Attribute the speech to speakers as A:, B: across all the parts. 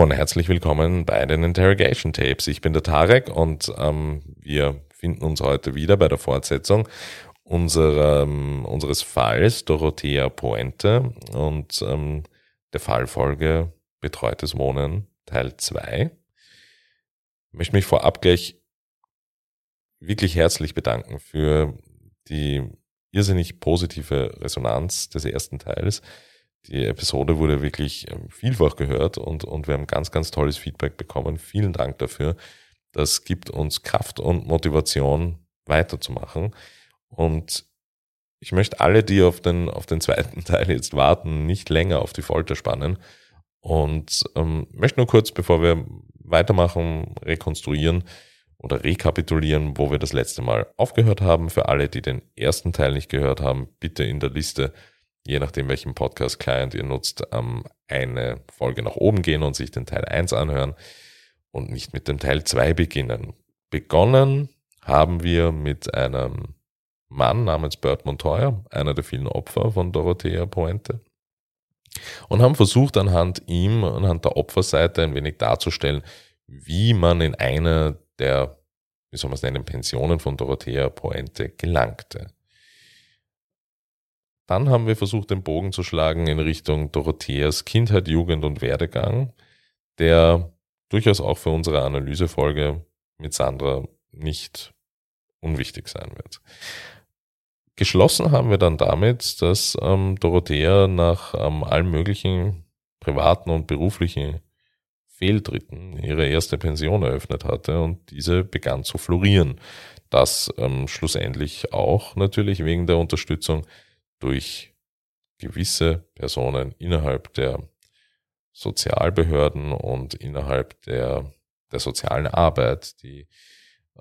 A: Und herzlich willkommen bei den Interrogation Tapes. Ich bin der Tarek und ähm, wir finden uns heute wieder bei der Fortsetzung unserer, unseres Falls Dorothea Poente und ähm, der Fallfolge Betreutes Wohnen Teil 2. Ich möchte mich vorab gleich wirklich herzlich bedanken für die irrsinnig positive Resonanz des ersten Teils die Episode wurde wirklich ähm, vielfach gehört und, und wir haben ganz, ganz tolles Feedback bekommen. Vielen Dank dafür. Das gibt uns Kraft und Motivation weiterzumachen. Und ich möchte alle, die auf den, auf den zweiten Teil jetzt warten, nicht länger auf die Folter spannen. Und ähm, möchte nur kurz, bevor wir weitermachen, rekonstruieren oder rekapitulieren, wo wir das letzte Mal aufgehört haben. Für alle, die den ersten Teil nicht gehört haben, bitte in der Liste je nachdem, welchen Podcast-Client ihr nutzt, ähm, eine Folge nach oben gehen und sich den Teil 1 anhören und nicht mit dem Teil 2 beginnen. Begonnen haben wir mit einem Mann namens Bert Montoya, einer der vielen Opfer von Dorothea Pointe, und haben versucht, anhand ihm, anhand der Opferseite ein wenig darzustellen, wie man in einer der, wie soll man es nennen, Pensionen von Dorothea Pointe gelangte. Dann haben wir versucht, den Bogen zu schlagen in Richtung Dorotheas Kindheit, Jugend und Werdegang, der durchaus auch für unsere Analysefolge mit Sandra nicht unwichtig sein wird. Geschlossen haben wir dann damit, dass ähm, Dorothea nach ähm, allen möglichen privaten und beruflichen Fehltritten ihre erste Pension eröffnet hatte und diese begann zu florieren. Das ähm, schlussendlich auch natürlich wegen der Unterstützung durch gewisse Personen innerhalb der Sozialbehörden und innerhalb der, der sozialen Arbeit, die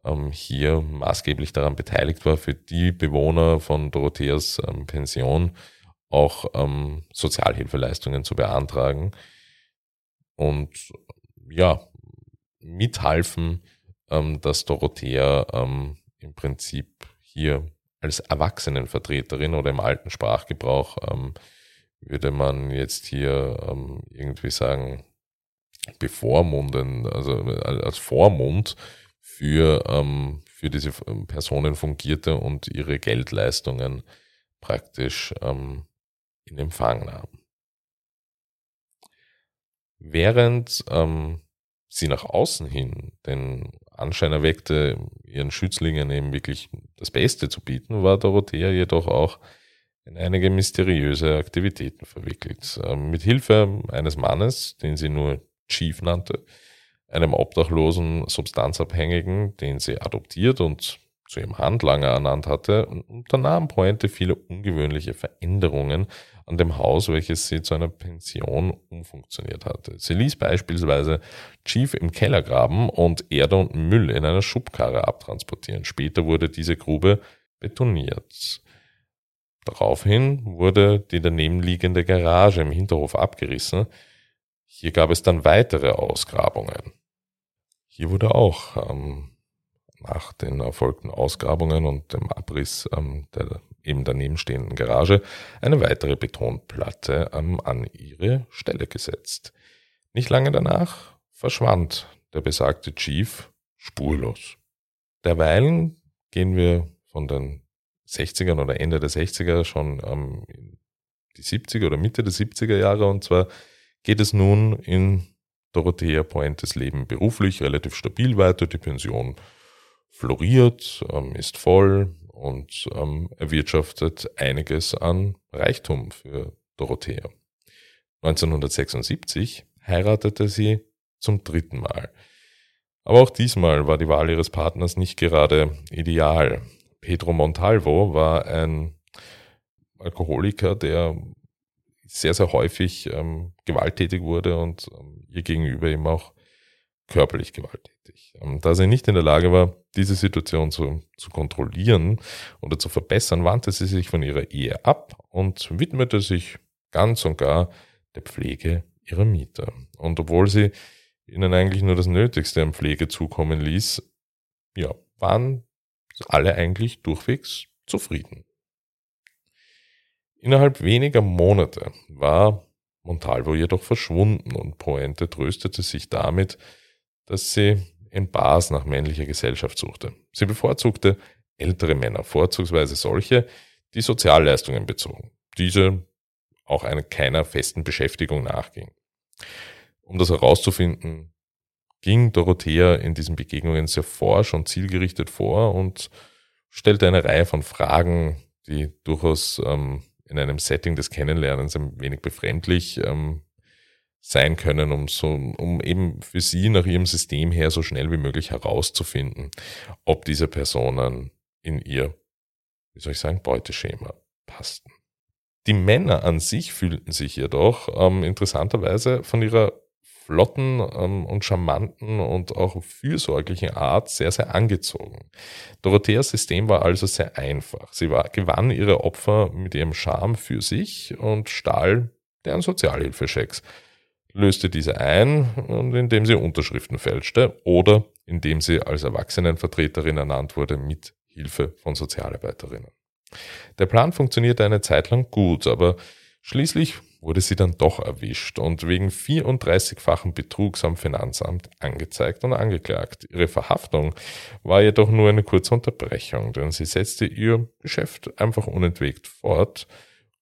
A: ähm, hier maßgeblich daran beteiligt war, für die Bewohner von Dorotheas ähm, Pension auch ähm, Sozialhilfeleistungen zu beantragen und ja, mithalfen, ähm, dass Dorothea ähm, im Prinzip hier als Erwachsenenvertreterin oder im alten Sprachgebrauch ähm, würde man jetzt hier ähm, irgendwie sagen, bevormunden, also als Vormund für, ähm, für diese ähm, Personen fungierte und ihre Geldleistungen praktisch ähm, in Empfang nahm. Während ähm, sie nach außen hin den Anschein erweckte, ihren Schützlingen eben wirklich das Beste zu bieten, war Dorothea jedoch auch in einige mysteriöse Aktivitäten verwickelt. Ähm, mit Hilfe eines Mannes, den sie nur Chief nannte, einem obdachlosen Substanzabhängigen, den sie adoptiert und zu ihrem Handlanger ernannt hatte, unternahm Pointe viele ungewöhnliche Veränderungen an dem Haus, welches sie zu einer Pension umfunktioniert hatte. Sie ließ beispielsweise Chief im Keller graben und Erde und Müll in einer Schubkarre abtransportieren. Später wurde diese Grube betoniert. Daraufhin wurde die daneben liegende Garage im Hinterhof abgerissen. Hier gab es dann weitere Ausgrabungen. Hier wurde auch ähm, nach den erfolgten Ausgrabungen und dem Abriss ähm, der eben daneben stehenden Garage eine weitere Betonplatte ähm, an ihre Stelle gesetzt. Nicht lange danach verschwand der besagte Chief spurlos. Derweilen gehen wir von den 60ern oder Ende der 60er schon ähm, in die 70er oder Mitte der 70er Jahre und zwar geht es nun in Dorothea Pointes Leben beruflich relativ stabil weiter. Die Pension floriert, ähm, ist voll und ähm, erwirtschaftet einiges an Reichtum für Dorothea. 1976 heiratete sie zum dritten Mal. Aber auch diesmal war die Wahl ihres Partners nicht gerade ideal. Pedro Montalvo war ein Alkoholiker, der sehr, sehr häufig ähm, gewalttätig wurde und ähm, ihr gegenüber eben auch körperlich gewalttätig. Ähm, da sie nicht in der Lage war, diese Situation zu, zu kontrollieren oder zu verbessern, wandte sie sich von ihrer Ehe ab und widmete sich ganz und gar der Pflege ihrer Mieter. Und obwohl sie ihnen eigentlich nur das Nötigste an Pflege zukommen ließ, ja, waren alle eigentlich durchwegs zufrieden. Innerhalb weniger Monate war Montalvo jedoch verschwunden und Poente tröstete sich damit, dass sie in Bars nach männlicher Gesellschaft suchte. Sie bevorzugte ältere Männer, vorzugsweise solche, die Sozialleistungen bezogen. Diese auch einer keiner festen Beschäftigung nachging. Um das herauszufinden, ging Dorothea in diesen Begegnungen sehr forsch und zielgerichtet vor und stellte eine Reihe von Fragen, die durchaus ähm, in einem Setting des Kennenlernens ein wenig befremdlich ähm, sein können, um so, um eben für sie nach ihrem System her so schnell wie möglich herauszufinden, ob diese Personen in ihr, wie soll ich sagen, Beuteschema passten. Die Männer an sich fühlten sich jedoch ähm, interessanterweise von ihrer flotten ähm, und charmanten und auch fürsorglichen Art sehr, sehr angezogen. Dorotheas System war also sehr einfach. Sie war, gewann ihre Opfer mit ihrem Charme für sich und stahl deren Sozialhilfeschecks löste diese ein, indem sie Unterschriften fälschte oder indem sie als Erwachsenenvertreterin ernannt wurde mit Hilfe von Sozialarbeiterinnen. Der Plan funktionierte eine Zeit lang gut, aber schließlich wurde sie dann doch erwischt und wegen 34-fachen Betrugs am Finanzamt angezeigt und angeklagt. Ihre Verhaftung war jedoch nur eine kurze Unterbrechung, denn sie setzte ihr Geschäft einfach unentwegt fort,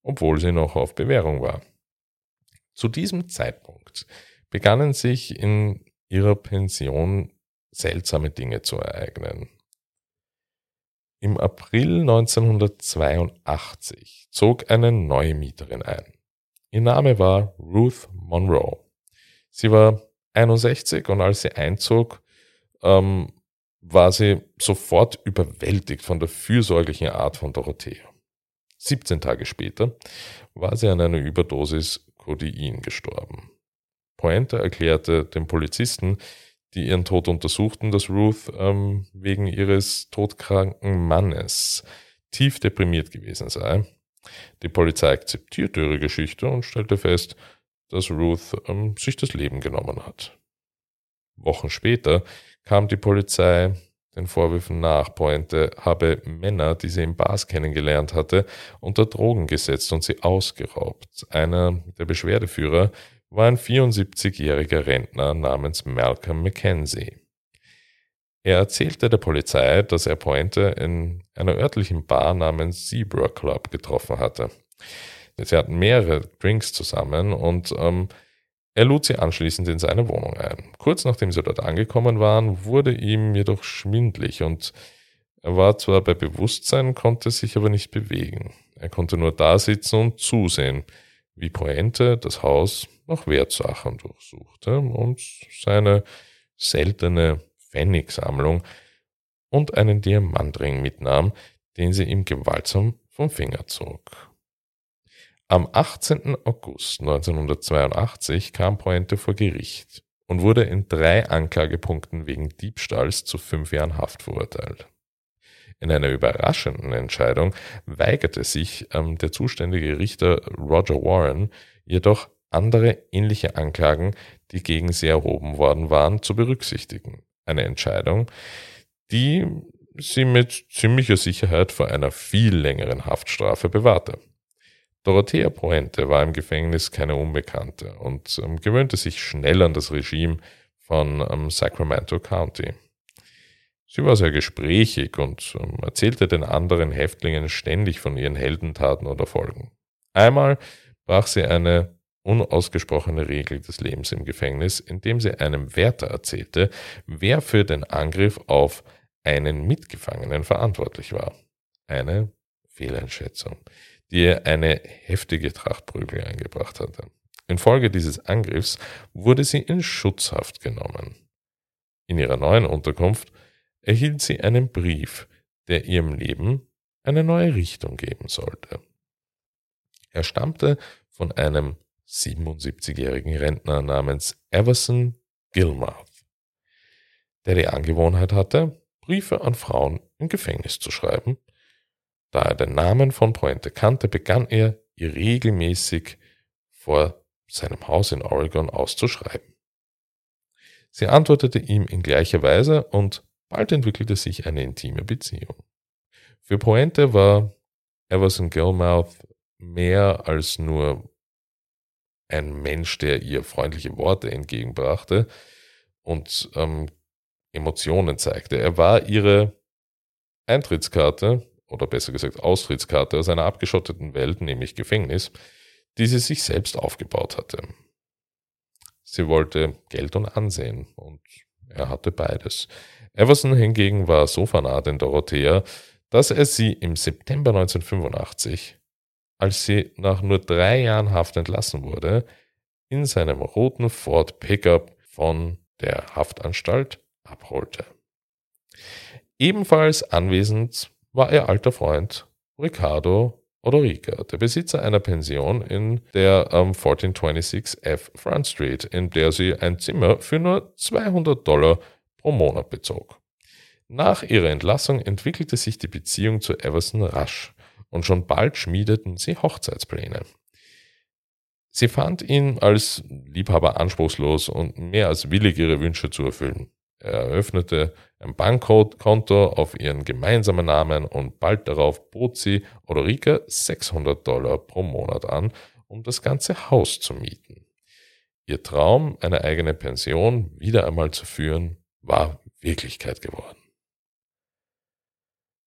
A: obwohl sie noch auf Bewährung war. Zu diesem Zeitpunkt begannen sich in ihrer Pension seltsame Dinge zu ereignen. Im April 1982 zog eine neue Mieterin ein. Ihr Name war Ruth Monroe. Sie war 61 und als sie einzog, ähm, war sie sofort überwältigt von der fürsorglichen Art von Dorothea. 17 Tage später war sie an einer Überdosis Codein gestorben. Pointe erklärte den Polizisten, die ihren Tod untersuchten, dass Ruth ähm, wegen ihres todkranken Mannes tief deprimiert gewesen sei. Die Polizei akzeptierte ihre Geschichte und stellte fest, dass Ruth ähm, sich das Leben genommen hat. Wochen später kam die Polizei den Vorwürfen nach, Pointe habe Männer, die sie in Bars kennengelernt hatte, unter Drogen gesetzt und sie ausgeraubt. Einer der Beschwerdeführer war ein 74-jähriger Rentner namens Malcolm Mackenzie. Er erzählte der Polizei, dass er Pointe in einer örtlichen Bar namens Zebra Club getroffen hatte. Sie hatten mehrere Drinks zusammen und ähm, er lud sie anschließend in seine Wohnung ein. Kurz nachdem sie dort angekommen waren, wurde ihm jedoch schwindlig und er war zwar bei Bewusstsein, konnte sich aber nicht bewegen. Er konnte nur da sitzen und zusehen, wie Poente das Haus nach Wertsachen durchsuchte und seine seltene Pfennigsammlung und einen Diamantring mitnahm, den sie ihm gewaltsam vom Finger zog. Am 18. August 1982 kam Pointe vor Gericht und wurde in drei Anklagepunkten wegen Diebstahls zu fünf Jahren Haft verurteilt. In einer überraschenden Entscheidung weigerte sich ähm, der zuständige Richter Roger Warren jedoch andere ähnliche Anklagen, die gegen sie erhoben worden waren, zu berücksichtigen. Eine Entscheidung, die sie mit ziemlicher Sicherheit vor einer viel längeren Haftstrafe bewahrte. Dorothea Pointe war im Gefängnis keine Unbekannte und ähm, gewöhnte sich schnell an das Regime von ähm, Sacramento County. Sie war sehr gesprächig und ähm, erzählte den anderen Häftlingen ständig von ihren Heldentaten oder Folgen. Einmal brach sie eine unausgesprochene Regel des Lebens im Gefängnis, indem sie einem Wärter erzählte, wer für den Angriff auf einen Mitgefangenen verantwortlich war. Eine Fehleinschätzung die ihr eine heftige Trachtprügel eingebracht hatte. Infolge dieses Angriffs wurde sie in Schutzhaft genommen. In ihrer neuen Unterkunft erhielt sie einen Brief, der ihrem Leben eine neue Richtung geben sollte. Er stammte von einem 77-jährigen Rentner namens Everson Gilmouth, der die Angewohnheit hatte, Briefe an Frauen im Gefängnis zu schreiben da er den Namen von Pointe kannte, begann er, ihr regelmäßig vor seinem Haus in Oregon auszuschreiben. Sie antwortete ihm in gleicher Weise und bald entwickelte sich eine intime Beziehung. Für Pointe war Everson Gilmouth mehr als nur ein Mensch, der ihr freundliche Worte entgegenbrachte und ähm, Emotionen zeigte. Er war ihre Eintrittskarte oder besser gesagt Austrittskarte aus einer abgeschotteten Welt, nämlich Gefängnis, die sie sich selbst aufgebaut hatte. Sie wollte Geld und Ansehen und er hatte beides. Everson hingegen war so fanat in Dorothea, dass er sie im September 1985, als sie nach nur drei Jahren Haft entlassen wurde, in seinem roten Ford Pickup von der Haftanstalt abholte. Ebenfalls anwesend war ihr alter Freund Ricardo Odorica, der Besitzer einer Pension in der ähm, 1426 F Front Street, in der sie ein Zimmer für nur 200 Dollar pro Monat bezog. Nach ihrer Entlassung entwickelte sich die Beziehung zu Everson rasch und schon bald schmiedeten sie Hochzeitspläne. Sie fand ihn als Liebhaber anspruchslos und mehr als willig, ihre Wünsche zu erfüllen. Er eröffnete ein Bankkonto auf ihren gemeinsamen Namen und bald darauf bot sie Odorica 600 Dollar pro Monat an, um das ganze Haus zu mieten. Ihr Traum, eine eigene Pension wieder einmal zu führen, war Wirklichkeit geworden.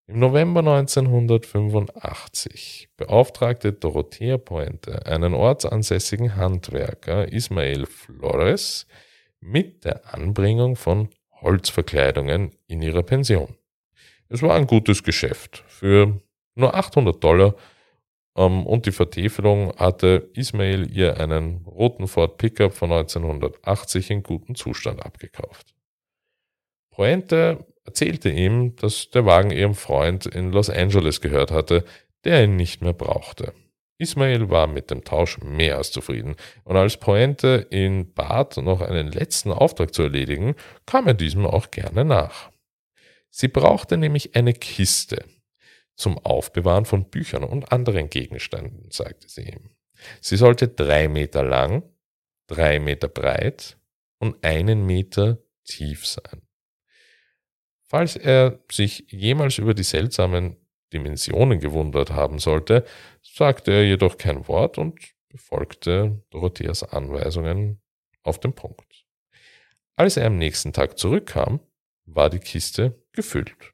A: Im November 1985 beauftragte Dorothea Pointe einen ortsansässigen Handwerker Ismael Flores mit der Anbringung von Holzverkleidungen in ihrer Pension. Es war ein gutes Geschäft. Für nur 800 Dollar ähm, und die Vertäfelung hatte Ismail ihr einen roten Ford Pickup von 1980 in gutem Zustand abgekauft. Pointe erzählte ihm, dass der Wagen ihrem Freund in Los Angeles gehört hatte, der ihn nicht mehr brauchte. Ismail war mit dem Tausch mehr als zufrieden, und als Pointe ihn bat, noch einen letzten Auftrag zu erledigen, kam er diesem auch gerne nach. Sie brauchte nämlich eine Kiste zum Aufbewahren von Büchern und anderen Gegenständen, sagte sie ihm. Sie sollte drei Meter lang, drei Meter breit und einen Meter tief sein. Falls er sich jemals über die seltsamen Dimensionen gewundert haben sollte, sagte er jedoch kein Wort und befolgte Dorotheas Anweisungen auf den Punkt. Als er am nächsten Tag zurückkam, war die Kiste gefüllt,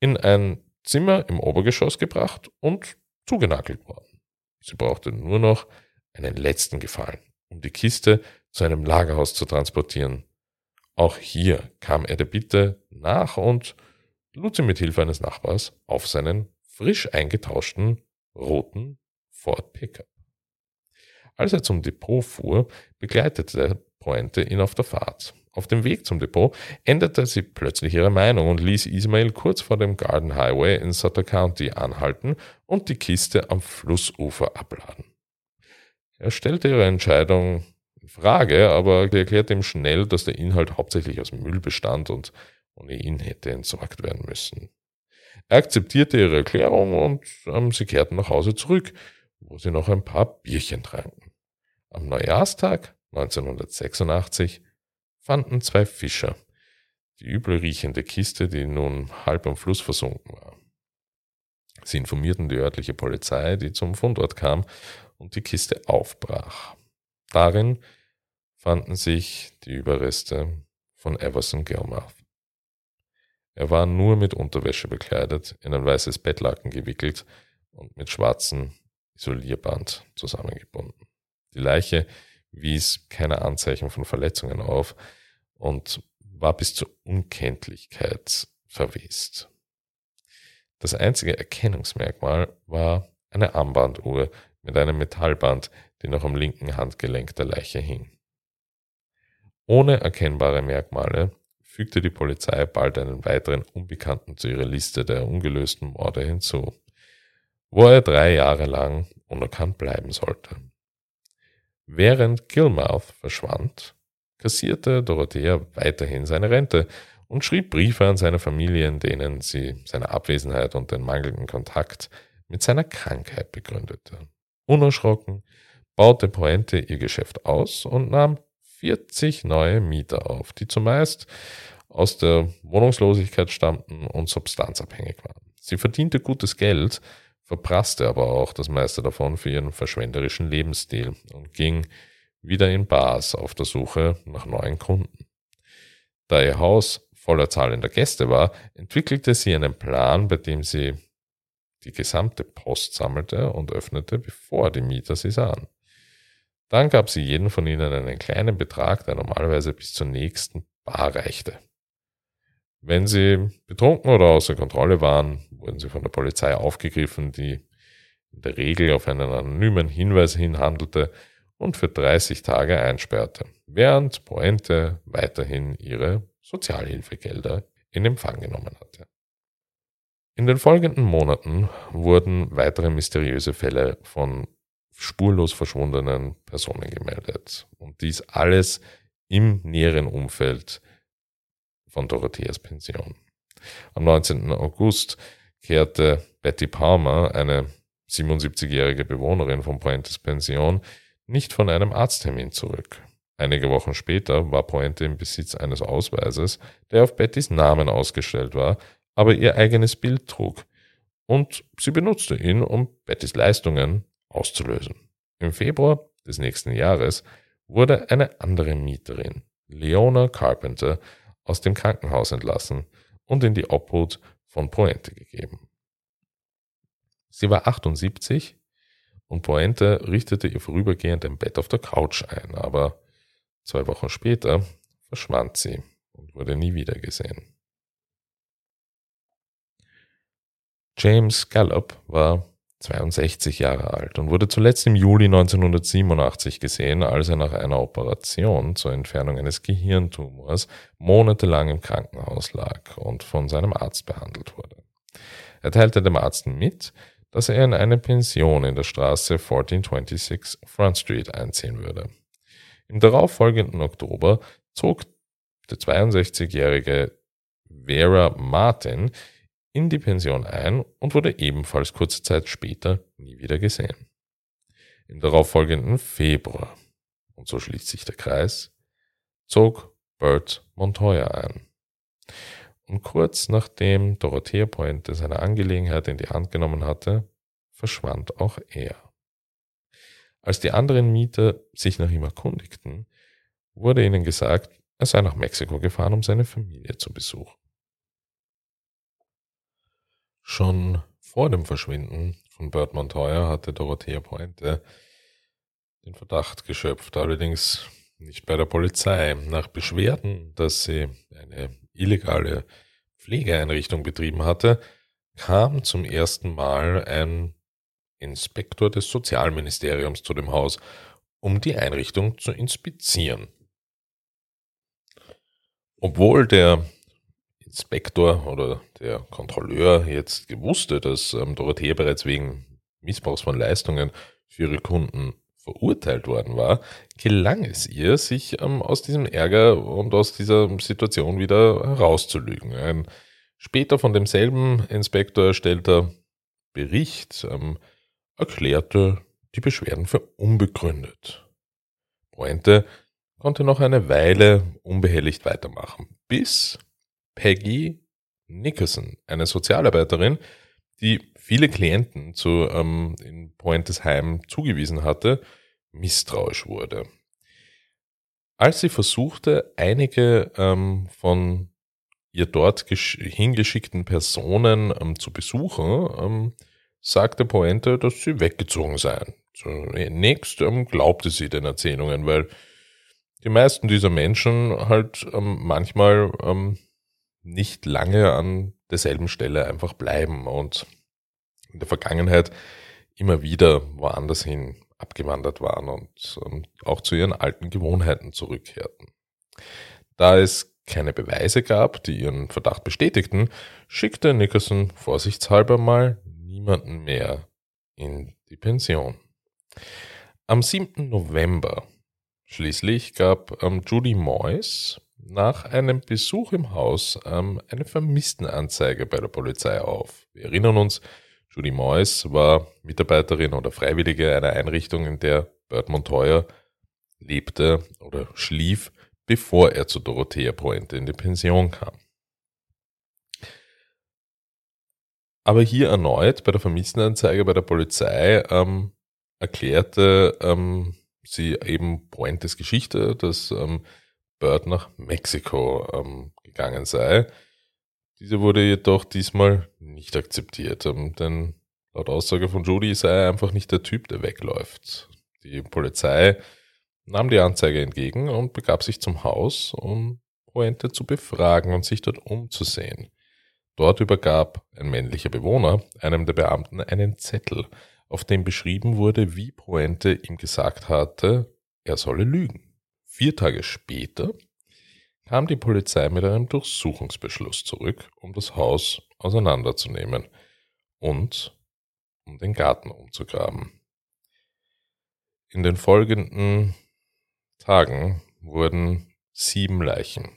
A: in ein Zimmer im Obergeschoss gebracht und zugenagelt worden. Sie brauchte nur noch einen letzten Gefallen, um die Kiste zu einem Lagerhaus zu transportieren. Auch hier kam er der Bitte nach und lud sie mit Hilfe eines Nachbars auf seinen frisch eingetauschten roten Ford Pickup. Als er zum Depot fuhr, begleitete Pointe ihn auf der Fahrt. Auf dem Weg zum Depot änderte sie plötzlich ihre Meinung und ließ Ismail kurz vor dem Garden Highway in Sutter County anhalten und die Kiste am Flussufer abladen. Er stellte ihre Entscheidung in Frage, aber erklärte ihm schnell, dass der Inhalt hauptsächlich aus Müll bestand und ohne ihn hätte entsorgt werden müssen. Er akzeptierte ihre Erklärung und ähm, sie kehrten nach Hause zurück, wo sie noch ein paar Bierchen tranken. Am Neujahrstag 1986 fanden zwei Fischer die übel riechende Kiste, die nun halb am Fluss versunken war. Sie informierten die örtliche Polizei, die zum Fundort kam und die Kiste aufbrach. Darin fanden sich die Überreste von Everson Gilmouth. Er war nur mit Unterwäsche bekleidet, in ein weißes Bettlaken gewickelt und mit schwarzem Isolierband zusammengebunden. Die Leiche wies keine Anzeichen von Verletzungen auf und war bis zur Unkenntlichkeit verwest. Das einzige Erkennungsmerkmal war eine Armbanduhr mit einem Metallband, die noch am linken Handgelenk der Leiche hing. Ohne erkennbare Merkmale fügte die Polizei bald einen weiteren Unbekannten zu ihrer Liste der ungelösten Morde hinzu, wo er drei Jahre lang unerkannt bleiben sollte. Während Gilmouth verschwand, kassierte Dorothea weiterhin seine Rente und schrieb Briefe an seine Familie, in denen sie seine Abwesenheit und den mangelnden Kontakt mit seiner Krankheit begründete. Unerschrocken baute Pointe ihr Geschäft aus und nahm 40 neue Mieter auf, die zumeist aus der Wohnungslosigkeit stammten und substanzabhängig waren. Sie verdiente gutes Geld, verprasste aber auch das meiste davon für ihren verschwenderischen Lebensstil und ging wieder in Bars auf der Suche nach neuen Kunden. Da ihr Haus voller zahlender Gäste war, entwickelte sie einen Plan, bei dem sie die gesamte Post sammelte und öffnete, bevor die Mieter sie sahen. Dann gab sie jedem von ihnen einen kleinen Betrag, der normalerweise bis zur nächsten Bar reichte. Wenn sie betrunken oder außer Kontrolle waren, wurden sie von der Polizei aufgegriffen, die in der Regel auf einen anonymen Hinweis hin handelte und für 30 Tage einsperrte, während Pointe weiterhin ihre Sozialhilfegelder in Empfang genommen hatte. In den folgenden Monaten wurden weitere mysteriöse Fälle von spurlos verschwundenen Personen gemeldet. Und dies alles im näheren Umfeld von Dorotheas Pension. Am 19. August kehrte Betty Palmer, eine 77-jährige Bewohnerin von Pointes Pension, nicht von einem Arzttermin zurück. Einige Wochen später war Pointe im Besitz eines Ausweises, der auf Bettys Namen ausgestellt war, aber ihr eigenes Bild trug. Und sie benutzte ihn, um Bettys Leistungen auszulösen. Im Februar des nächsten Jahres wurde eine andere Mieterin, Leona Carpenter, aus dem Krankenhaus entlassen und in die Obhut von Pointe gegeben. Sie war 78 und Pointe richtete ihr vorübergehend ein Bett auf der Couch ein, aber zwei Wochen später verschwand sie und wurde nie wieder gesehen. James Gallup war 62 Jahre alt und wurde zuletzt im Juli 1987 gesehen, als er nach einer Operation zur Entfernung eines Gehirntumors monatelang im Krankenhaus lag und von seinem Arzt behandelt wurde. Er teilte dem Arzt mit, dass er in eine Pension in der Straße 1426 Front Street einziehen würde. Im darauffolgenden Oktober zog der 62-jährige Vera Martin in die Pension ein und wurde ebenfalls kurze Zeit später nie wieder gesehen. Im darauffolgenden Februar, und so schließt sich der Kreis, zog Bert Montoya ein. Und kurz nachdem Dorothea Pointe seine Angelegenheit in die Hand genommen hatte, verschwand auch er. Als die anderen Mieter sich nach ihm erkundigten, wurde ihnen gesagt, er sei nach Mexiko gefahren, um seine Familie zu besuchen. Schon vor dem Verschwinden von Bert Montoya hatte Dorothea Pointe den Verdacht geschöpft, allerdings nicht bei der Polizei. Nach Beschwerden, dass sie eine illegale Pflegeeinrichtung betrieben hatte, kam zum ersten Mal ein Inspektor des Sozialministeriums zu dem Haus, um die Einrichtung zu inspizieren. Obwohl der Inspektor oder der Kontrolleur jetzt gewusste, dass ähm, Dorothea bereits wegen Missbrauchs von Leistungen für ihre Kunden verurteilt worden war, gelang es ihr, sich ähm, aus diesem Ärger und aus dieser Situation wieder herauszulügen. Ein später von demselben Inspektor erstellter Bericht ähm, erklärte die Beschwerden für unbegründet. Pointe konnte noch eine Weile unbehelligt weitermachen, bis Peggy Nickerson, eine Sozialarbeiterin, die viele Klienten zu ähm, in Pointes Heim zugewiesen hatte, misstrauisch wurde. Als sie versuchte, einige ähm, von ihr dort hingeschickten Personen ähm, zu besuchen, ähm, sagte Pointe, dass sie weggezogen seien. Zunächst ähm, glaubte sie den Erzählungen, weil die meisten dieser Menschen halt ähm, manchmal ähm, nicht lange an derselben Stelle einfach bleiben und in der Vergangenheit immer wieder woanders hin abgewandert waren und, und auch zu ihren alten Gewohnheiten zurückkehrten. Da es keine Beweise gab, die ihren Verdacht bestätigten, schickte Nickerson vorsichtshalber mal niemanden mehr in die Pension. Am 7. November schließlich gab ähm, Judy Moyes nach einem Besuch im Haus ähm, eine Vermisstenanzeige bei der Polizei auf. Wir erinnern uns, Judy Moyes war Mitarbeiterin oder Freiwillige einer Einrichtung, in der Bert Montoya lebte oder schlief, bevor er zu Dorothea Pointe in die Pension kam. Aber hier erneut bei der Vermisstenanzeige bei der Polizei ähm, erklärte ähm, sie eben Pointes Geschichte, dass ähm, Bird nach Mexiko ähm, gegangen sei. Diese wurde jedoch diesmal nicht akzeptiert, ähm, denn laut Aussage von Judy sei er einfach nicht der Typ, der wegläuft. Die Polizei nahm die Anzeige entgegen und begab sich zum Haus, um Pointe zu befragen und sich dort umzusehen. Dort übergab ein männlicher Bewohner einem der Beamten einen Zettel, auf dem beschrieben wurde, wie Pointe ihm gesagt hatte, er solle lügen. Vier Tage später kam die Polizei mit einem Durchsuchungsbeschluss zurück, um das Haus auseinanderzunehmen und um den Garten umzugraben. In den folgenden Tagen wurden sieben Leichen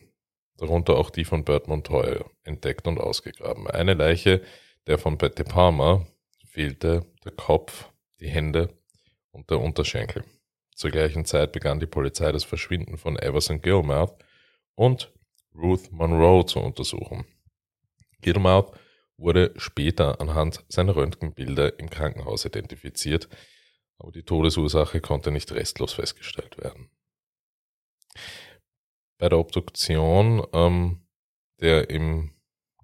A: darunter auch die von Bert Montoya, entdeckt und ausgegraben. Eine Leiche, der von Betty Palmer, fehlte der Kopf, die Hände und der Unterschenkel. Zur gleichen Zeit begann die Polizei das Verschwinden von Everson Gilmouth und Ruth Monroe zu untersuchen. Gilmouth wurde später anhand seiner Röntgenbilder im Krankenhaus identifiziert, aber die Todesursache konnte nicht restlos festgestellt werden bei der Obduktion ähm, der im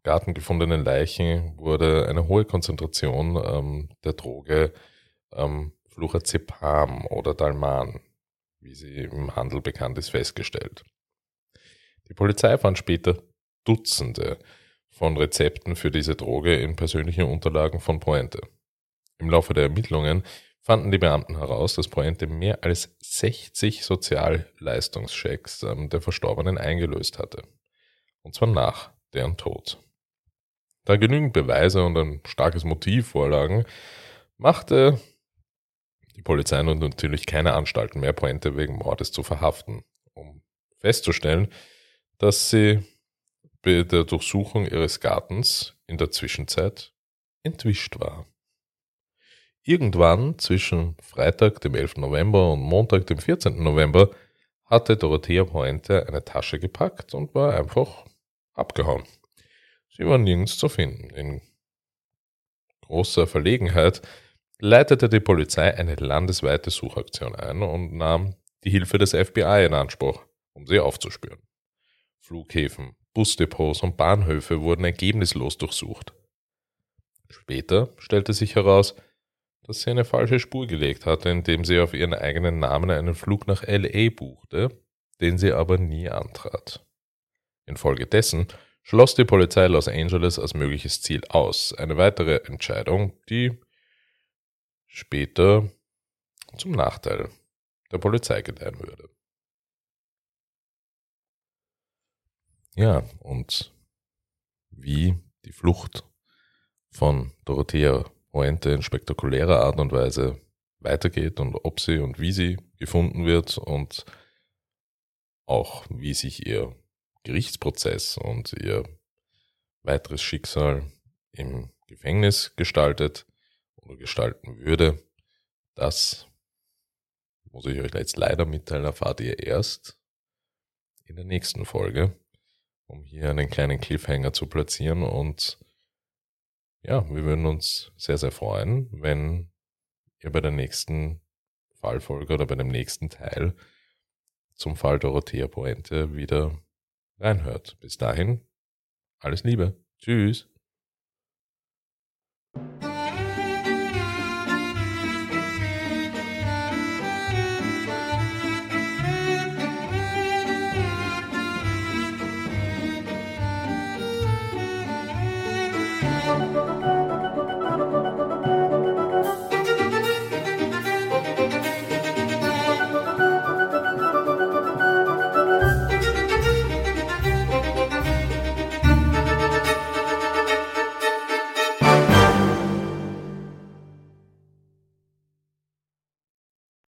A: Garten gefundenen Leichen wurde eine hohe Konzentration ähm, der Droge ähm, Flurazepam oder Dalman, wie sie im Handel bekannt ist, festgestellt. Die Polizei fand später Dutzende von Rezepten für diese Droge in persönlichen Unterlagen von Pointe. Im Laufe der Ermittlungen fanden die Beamten heraus, dass Pointe mehr als 60 Sozialleistungschecks ähm, der Verstorbenen eingelöst hatte. Und zwar nach deren Tod. Da genügend Beweise und ein starkes Motiv vorlagen, machte die Polizei nun natürlich keine Anstalten mehr, Pointe wegen Mordes zu verhaften, um festzustellen, dass sie bei der Durchsuchung ihres Gartens in der Zwischenzeit entwischt war. Irgendwann zwischen Freitag, dem 11. November und Montag, dem 14. November, hatte Dorothea Pointe eine Tasche gepackt und war einfach abgehauen. Sie war nirgends zu finden. In großer Verlegenheit leitete die Polizei eine landesweite Suchaktion ein und nahm die Hilfe des FBI in Anspruch, um sie aufzuspüren. Flughäfen, Busdepots und Bahnhöfe wurden ergebnislos durchsucht. Später stellte sich heraus, dass sie eine falsche Spur gelegt hatte, indem sie auf ihren eigenen Namen einen Flug nach LA buchte, den sie aber nie antrat. Infolgedessen schloss die Polizei Los Angeles als mögliches Ziel aus. Eine weitere Entscheidung, die später zum Nachteil der Polizei gedeihen würde. Ja, und wie die Flucht von Dorothea Pointe in spektakulärer Art und Weise weitergeht und ob sie und wie sie gefunden wird und auch wie sich ihr Gerichtsprozess und ihr weiteres Schicksal im Gefängnis gestaltet gestalten würde, das muss ich euch jetzt leider mitteilen, erfahrt ihr erst in der nächsten Folge, um hier einen kleinen Cliffhanger zu platzieren und ja, wir würden uns sehr, sehr freuen, wenn ihr bei der nächsten Fallfolge oder bei dem nächsten Teil zum Fall Dorothea Poente wieder reinhört. Bis dahin, alles Liebe. Tschüss.